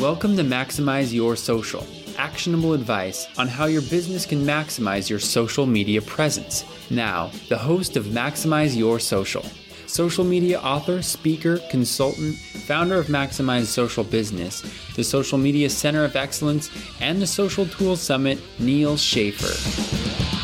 Welcome to Maximize Your Social, actionable advice on how your business can maximize your social media presence. Now, the host of Maximize Your Social, social media author, speaker, consultant, founder of Maximize Social Business, the Social Media Center of Excellence, and the Social Tools Summit, Neal Schaffer.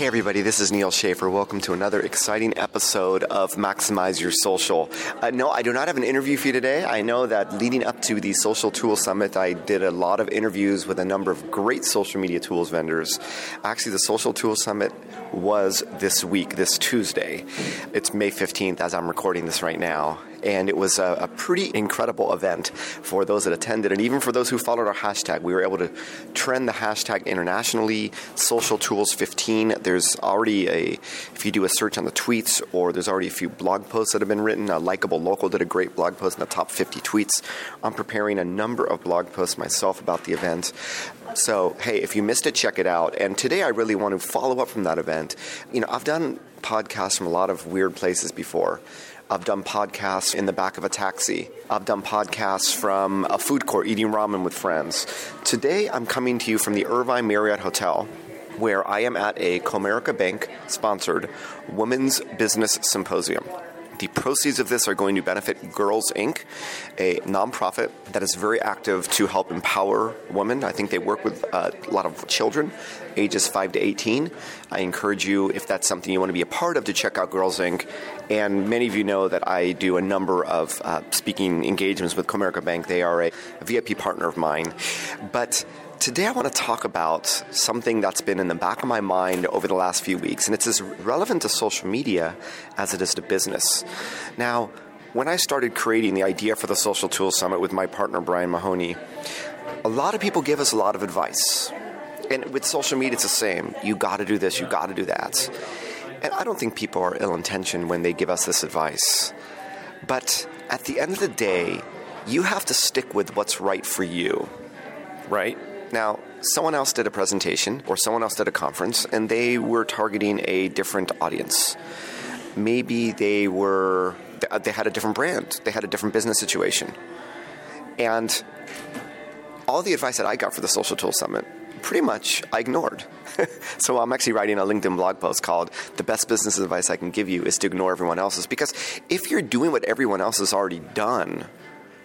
Hey, everybody, this is Neal Schaffer. Welcome to another exciting episode of Maximize Your Social. Uh, no, I do not have an interview for you today. I know that leading up to the Social Tools Summit, I did a lot of interviews with a number of great social media tools vendors. Actually, the Social Tools Summit was this week, this Tuesday. It's May 15th as I'm recording this right now and it was a, a, pretty incredible event for those that attended, and even for those who followed our hashtag. We were able to trend the hashtag internationally. Social Tools 15. There's already a, if you do a search on the tweets, or there's already a few blog posts that have been written. A Likeable Local did a great blog post in the top 50 tweets. I'm preparing a number of blog posts myself about the event. So, hey, if you missed it, check it out. And today I really want to follow up from that event. You know, I've done podcasts from a lot of weird places before. I've done podcasts in the back of a taxi. I've done podcasts from a food court eating ramen with friends. Today, I'm coming to you from the Irvine Marriott Hotel, where I am at a Comerica Bank sponsored Women's Business Symposium. The proceeds of this are going to benefit Girls Inc., a nonprofit that is very active to help empower women. I think they work with uh, a lot of children, ages 5 to 18. I encourage you, if that's something you want to be a part of, to check out Girls Inc. And many of you know that I do a number of uh, speaking engagements with Comerica Bank. They are a, a VIP partner of mine. But Today, I want to talk about something that's been in the back of my mind over the last few weeks, and it's as relevant to social media as it is to business. Now, when I started creating the idea for the Social Tools Summit with my partner, Brian Mahoney, a lot of people give us a lot of advice. And with social media, it's the same. You got to do this, you got to do that. And I don't think people are ill intentioned when they give us this advice. But at the end of the day, you have to stick with what's right for you, right? Now, someone else did a presentation or someone else did a conference and they were targeting a different audience. Maybe they were they had a different brand, they had a different business situation. And all the advice that I got for the Social Tool Summit, pretty much I ignored. so I'm actually writing a LinkedIn blog post called The Best Business Advice I Can Give You is to Ignore Everyone Else's. Because if you're doing what everyone else has already done,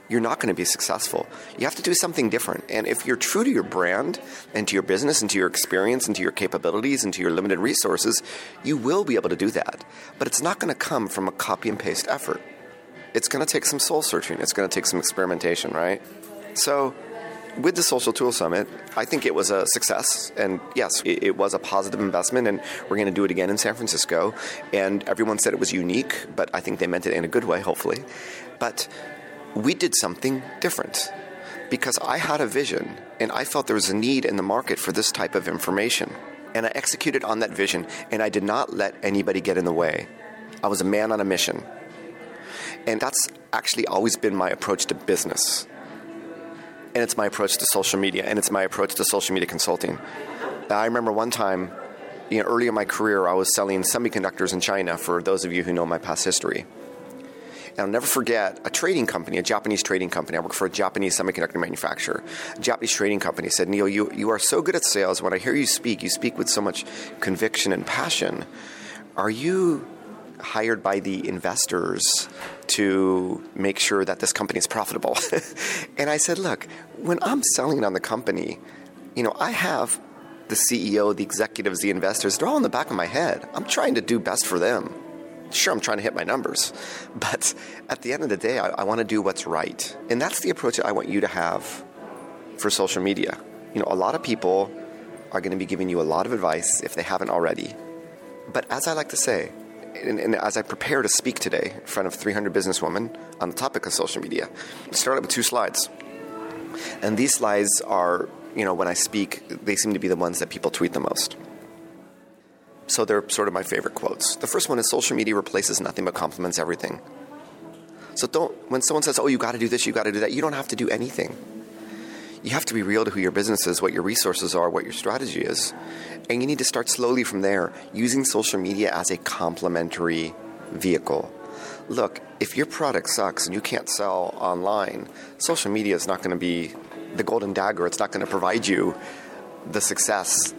you're not going to be successful. You have to do something different. And if you're true to your brand and to your business and to your experience and to your capabilities and to your limited resources, you will be able to do that. But it's not going to come from a copy and paste effort. It's going to take some soul searching, it's going to take some experimentation, right? So, with the Social Tool Summit, I think it was a success. And yes, it, it was a positive investment, and we're going to do it again in San Francisco. And everyone said it was unique, but I think they meant it in a good way, hopefully. But we did something different because I had a vision and I felt there was a need in the market for this type of information. And I executed on that vision and I did not let anybody get in the way. I was a man on a mission. And that's actually always been my approach to business. And it's my approach to social media and it's my approach to social media consulting. I remember one time, you know, early in my career, I was selling semiconductors in China for those of you who know my past history. And I'll never forget a trading company, a Japanese trading company. I work for a Japanese semiconductor manufacturer. A Japanese trading company said, Neal, you, you are so good at sales. When I hear you speak, you speak with so much conviction and passion. Are you hired by the investors to make sure that this company is profitable? and I said, look, when I'm selling on the company, you know, I have the CEO, the executives, the investors, they're all in the back of my head. I'm trying to do best for them sure, I'm trying to hit my numbers, but at the end of the day, I, I want to do what's right. And that's the approach that I want you to have for social media. You know, a lot of people are going to be giving you a lot of advice if they haven't already. But as I like to say, and, and, as I prepare to speak today in front of 300 businesswomen on the topic of social media, I started with two slides. And these slides are, you know, when I speak, they seem to be the ones that people tweet the most. So they're sort of my favorite quotes. The first one is social media replaces nothing but complements everything. So don't when someone says, "Oh, you got to do this, you got to do that," you don't have to do anything. You have to be real to who your business is, what your resources are, what your strategy is. And you need to start slowly from there, using social media as a complementary vehicle. look, if your product sucks and you can't sell online, social media is not going to be the golden dagger. It's not going to provide you the success.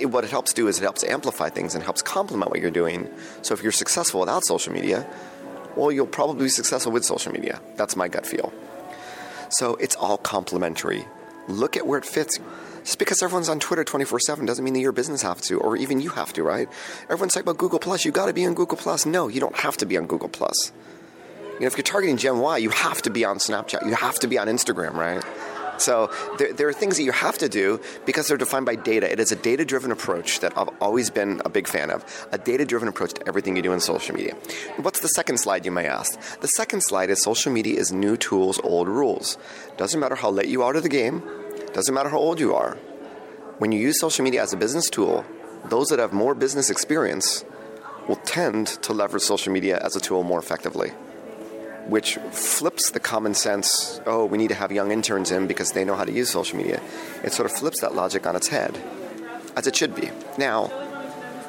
It, what it helps do is it helps amplify things and helps complement what you're doing. So if you're successful without social media, well, you'll probably be successful with social media. That's my gut feel. So it's all complementary. Look at where it fits. Just because everyone's on Twitter 24 7 doesn't mean that your business have to, or even you have to, right? Everyone's talking about Google Plus. You got to be on Google Plus. No, you don't have to be on Google Plus. You know, if you're targeting Gen Y, you have to be on Snapchat. You have to be on Instagram, right? So there, there, are things that you have to do because they're defined by data. It is a data driven approach that I've always been a big fan of. A data driven approach to everything you do in social media. What's the second slide, you may ask? The second slide is social media is new tools, old rules. Doesn't matter how late you are to the game, doesn't matter how old you are. When you use social media as a business tool, those that have more business experience will tend to leverage social media as a tool more effectively which flips the common sense, oh, we need to have young interns in because they know how to use social media. It sort of flips that logic on its head, as it should be. Now,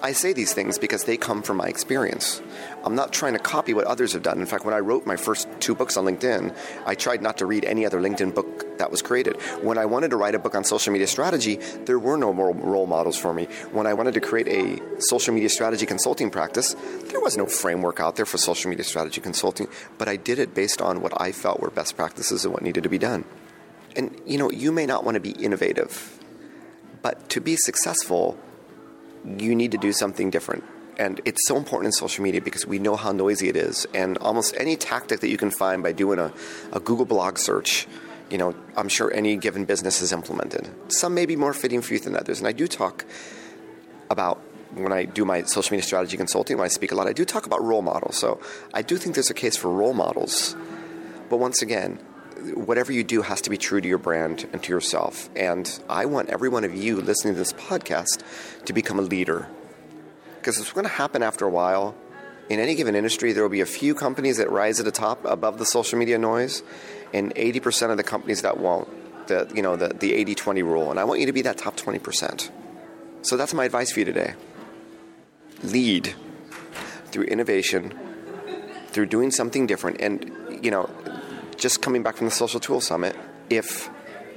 I say these things because they come from my experience. I'm not trying to copy what others have done. In fact, when I wrote my first two books on LinkedIn, I tried not to read any other LinkedIn book that was created. When I wanted to write a book on social media strategy, there were no role models for me. When I wanted to create a social media strategy consulting practice, there was no framework out there for social media strategy consulting, but I did it based on what I felt were best practices and what needed to be done. And you know, you may not want to be innovative, but to be successful, you need to do something different. And it's so important in social media because we know how noisy it is. And almost any tactic that you can find by doing a, a Google blog search, you know, I'm sure any given business has implemented. Some may be more fitting for you than others. And I do talk about when I do my social media strategy consulting, when I speak a lot, I do talk about role models. So I do think there's a case for role models. But once again, whatever you do has to be true to your brand and to yourself. And I want every one of you listening to this podcast to become a leader. Because it's going to happen after a while. In any given industry, there will be a few companies that rise at the top above the social media noise, and 80% of the companies that won't. The, you know, the, the 80 20 rule. And I want you to be that top 20%. So that's my advice for you today. Lead through innovation, through doing something different. And, you know, just coming back from the Social Tool Summit, if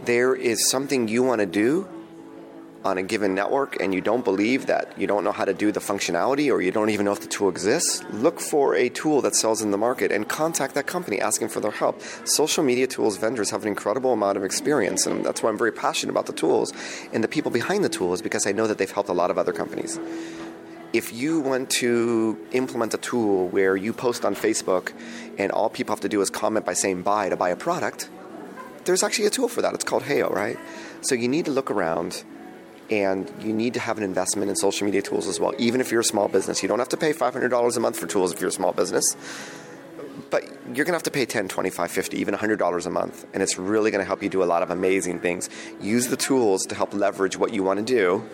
there is something you want to do on a given network and you don't believe that you don't know how to do the functionality or you don't even know if the tool exists, look for a tool that sells in the market and contact that company asking for their help. Social media tools vendors have an incredible amount of experience, and that's why I'm very passionate about the tools and the people behind the tools because I know that they've helped a lot of other companies if you want to implement a tool where you post on Facebook and all people have to do is comment by saying buy to buy a product, there's actually a tool for that. It's called Heyo, right? So you need to look around and you need to have an investment in social media tools as well. Even if you're a small business, you don't have to pay $500 a month for tools if you're a small business. But you're going to have to pay 10, 25, 50, even $100 a month. And it's really going to help you do a lot of amazing things. Use the tools to help leverage what you want to do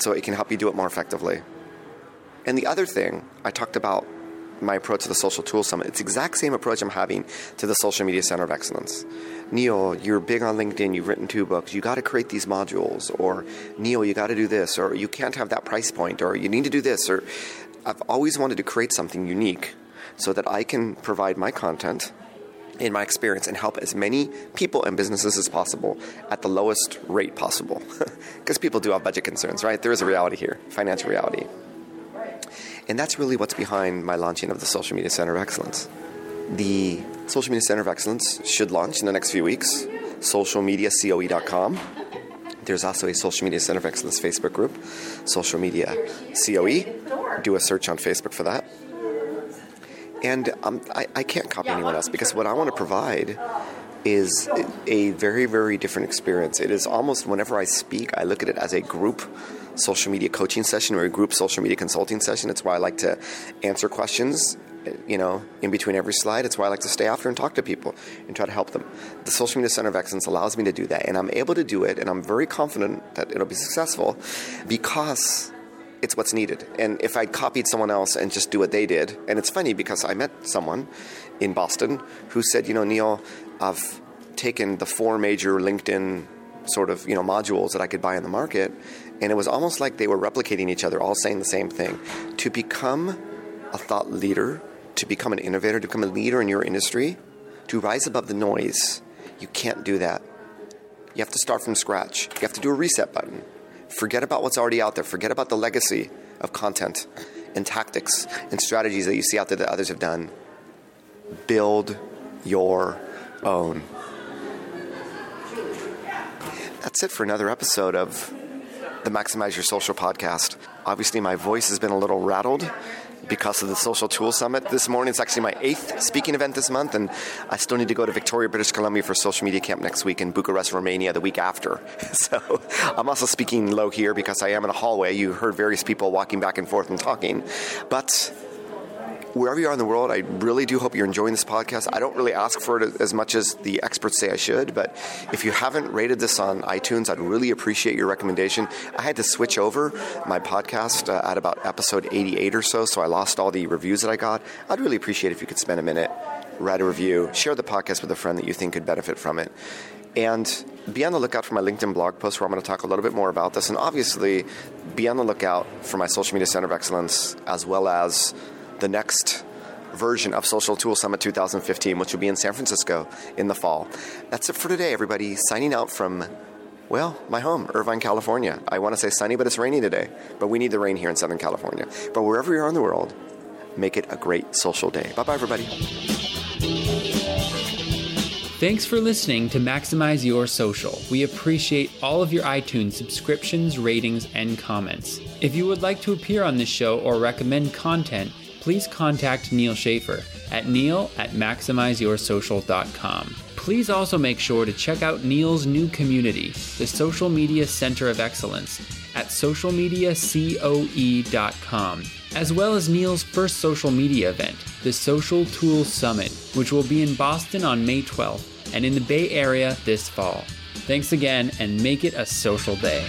so it can help you do it more effectively. And the other thing, I talked about my approach to the Social Tool Summit. It's the exact same approach I'm having to the Social Media Center of Excellence. Neal, you're big on LinkedIn, you've written two books, you got to create these modules, or Neal, you got to do this, or you can't have that price point, or you need to do this, or I've always wanted to create something unique so that I can provide my content in my experience and help as many people and businesses as possible at the lowest rate possible. Because people do have budget concerns, right? There is a reality here, financial reality. And that's really what's behind my launching of the Social Media Center of Excellence. The Social Media Center of Excellence should launch in the next few weeks, socialmediacoe.com. There's also a Social Media Center of Excellence Facebook group, Social Media COE. Do a search on Facebook for that. And um, I, I can't copy anyone else because what I want to provide is a very, very different experience. It is almost whenever I speak, I look at it as a group social media coaching session or a group social media consulting session. It's why I like to answer questions, you know, in between every slide. It's why I like to stay after and talk to people and try to help them. The Social Media Center of Excellence allows me to do that, and I'm able to do it, and I'm very confident that it'll be successful because it's what's needed. And if I'd copied someone else and just do what they did, and it's funny because I met someone in Boston who said, you know, Neal, I've taken the four major LinkedIn sort of you know modules that I could buy in the market, and it was almost like they were replicating each other, all saying the same thing. To become a thought leader to become an innovator, to become a leader in your industry, to rise above the noise, you can't do that. You have to start from scratch. You have to do a reset button. Forget about what's already out there. Forget about the legacy of content and tactics and strategies that you see out there that others have done. Build your own. That's it for another episode of the Maximize Your Social podcast. Obviously, my voice has been a little rattled because of the Social Tools Summit this morning. It's actually my eighth speaking event this month, and I still need to go to Victoria, British Columbia for Social Media Camp next week and Bucharest, Romania the week after. So I'm also speaking low here because I am in a hallway. You heard various people walking back and forth and talking. But wherever you are in the world, I really do hope you're enjoying this podcast. I don't really ask for it as much as the experts say I should, but if you haven't rated this on iTunes, I'd really appreciate your recommendation. I had to switch over my podcast uh, at about episode 88 or so, so I lost all the reviews that I got. I'd really appreciate if you could spend a minute, write a review, share the podcast with a friend that you think could benefit from it. And be on the lookout for my LinkedIn blog post where I'm going to talk a little bit more about this. And obviously, be on the lookout for my Social Media Center of Excellence as well as the next version of Social Tool Summit 2015, which will be in San Francisco in the fall. That's it for today, everybody. Signing out from, well, my home, Irvine, California. I want to say sunny, but it's rainy today. But we need the rain here in Southern California. But wherever you are in the world, make it a great social day. Bye bye, everybody. Thanks for listening to Maximize Your Social. We appreciate all of your iTunes subscriptions, ratings, and comments. If you would like to appear on this show or recommend content, please contact Neal Schaffer at neal at maximizeyoursocial.com. Please also make sure to check out Neal's new community, the Social Media Center of Excellence, at socialmediacoe.com, as well as Neal's first social media event, the Social Tools Summit, which will be in Boston on May 12th and in the Bay Area this fall. Thanks again and make it a social day.